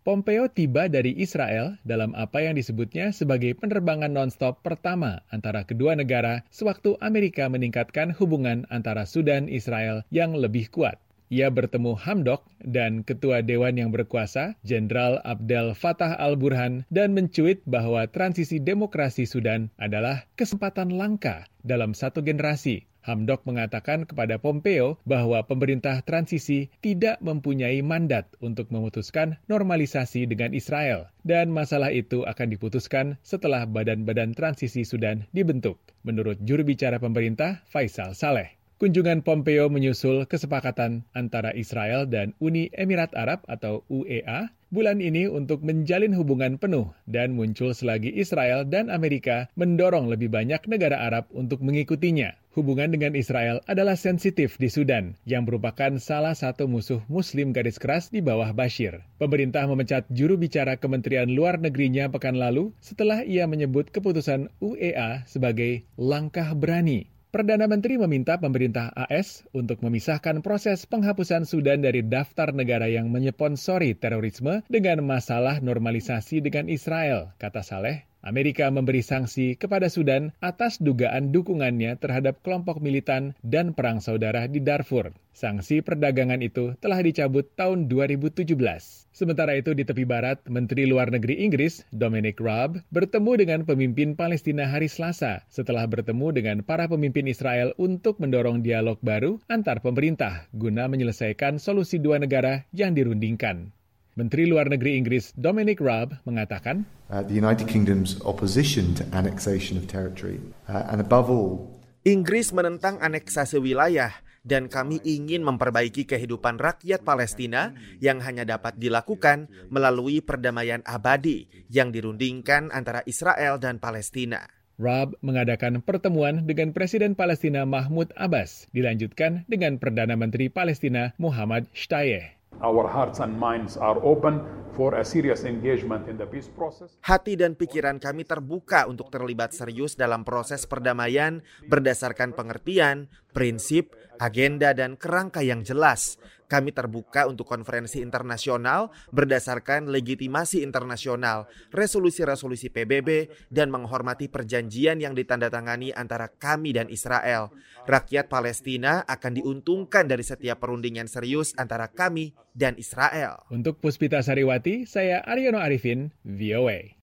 Pompeo tiba dari Israel dalam apa yang disebutnya sebagai penerbangan nonstop pertama antara kedua negara sewaktu Amerika meningkatkan hubungan antara Sudan Israel yang lebih kuat. Ia bertemu Hamdok dan Ketua Dewan yang berkuasa, Jenderal Abdel Fattah al-Burhan, dan mencuit bahwa transisi demokrasi Sudan adalah kesempatan langka dalam satu generasi Hamdok mengatakan kepada Pompeo bahwa pemerintah transisi tidak mempunyai mandat untuk memutuskan normalisasi dengan Israel, dan masalah itu akan diputuskan setelah badan-badan transisi Sudan dibentuk, menurut juru bicara pemerintah Faisal Saleh. Kunjungan Pompeo menyusul kesepakatan antara Israel dan Uni Emirat Arab atau UEA bulan ini untuk menjalin hubungan penuh dan muncul selagi Israel dan Amerika mendorong lebih banyak negara Arab untuk mengikutinya. Hubungan dengan Israel adalah sensitif di Sudan, yang merupakan salah satu musuh Muslim garis keras di bawah Bashir. Pemerintah memecat juru bicara Kementerian Luar Negerinya pekan lalu setelah ia menyebut keputusan UEA sebagai langkah berani Perdana Menteri meminta pemerintah AS untuk memisahkan proses penghapusan Sudan dari daftar negara yang menyponsori terorisme dengan masalah normalisasi dengan Israel, kata Saleh Amerika memberi sanksi kepada Sudan atas dugaan dukungannya terhadap kelompok militan dan perang saudara di Darfur. Sanksi perdagangan itu telah dicabut tahun 2017. Sementara itu di tepi barat, Menteri Luar Negeri Inggris, Dominic Raab, bertemu dengan pemimpin Palestina hari Selasa setelah bertemu dengan para pemimpin Israel untuk mendorong dialog baru antar pemerintah guna menyelesaikan solusi dua negara yang dirundingkan. Menteri Luar Negeri Inggris Dominic Raab mengatakan, uh, the United Kingdom's opposition to annexation of territory uh, and above all Inggris menentang aneksasi wilayah dan kami ingin memperbaiki kehidupan rakyat Palestina yang hanya dapat dilakukan melalui perdamaian abadi yang dirundingkan antara Israel dan Palestina. Raab mengadakan pertemuan dengan Presiden Palestina Mahmud Abbas, dilanjutkan dengan Perdana Menteri Palestina Muhammad Shtayeh. Our hearts and minds are open for a serious engagement in the peace process. Hati dan pikiran kami terbuka untuk terlibat serius dalam proses perdamaian berdasarkan pengertian, prinsip, agenda dan kerangka yang jelas. Kami terbuka untuk konferensi internasional berdasarkan legitimasi internasional, resolusi-resolusi PBB, dan menghormati perjanjian yang ditandatangani antara kami dan Israel. Rakyat Palestina akan diuntungkan dari setiap perundingan serius antara kami dan Israel. Untuk Puspita Sariwati, saya Aryono Arifin, VOA.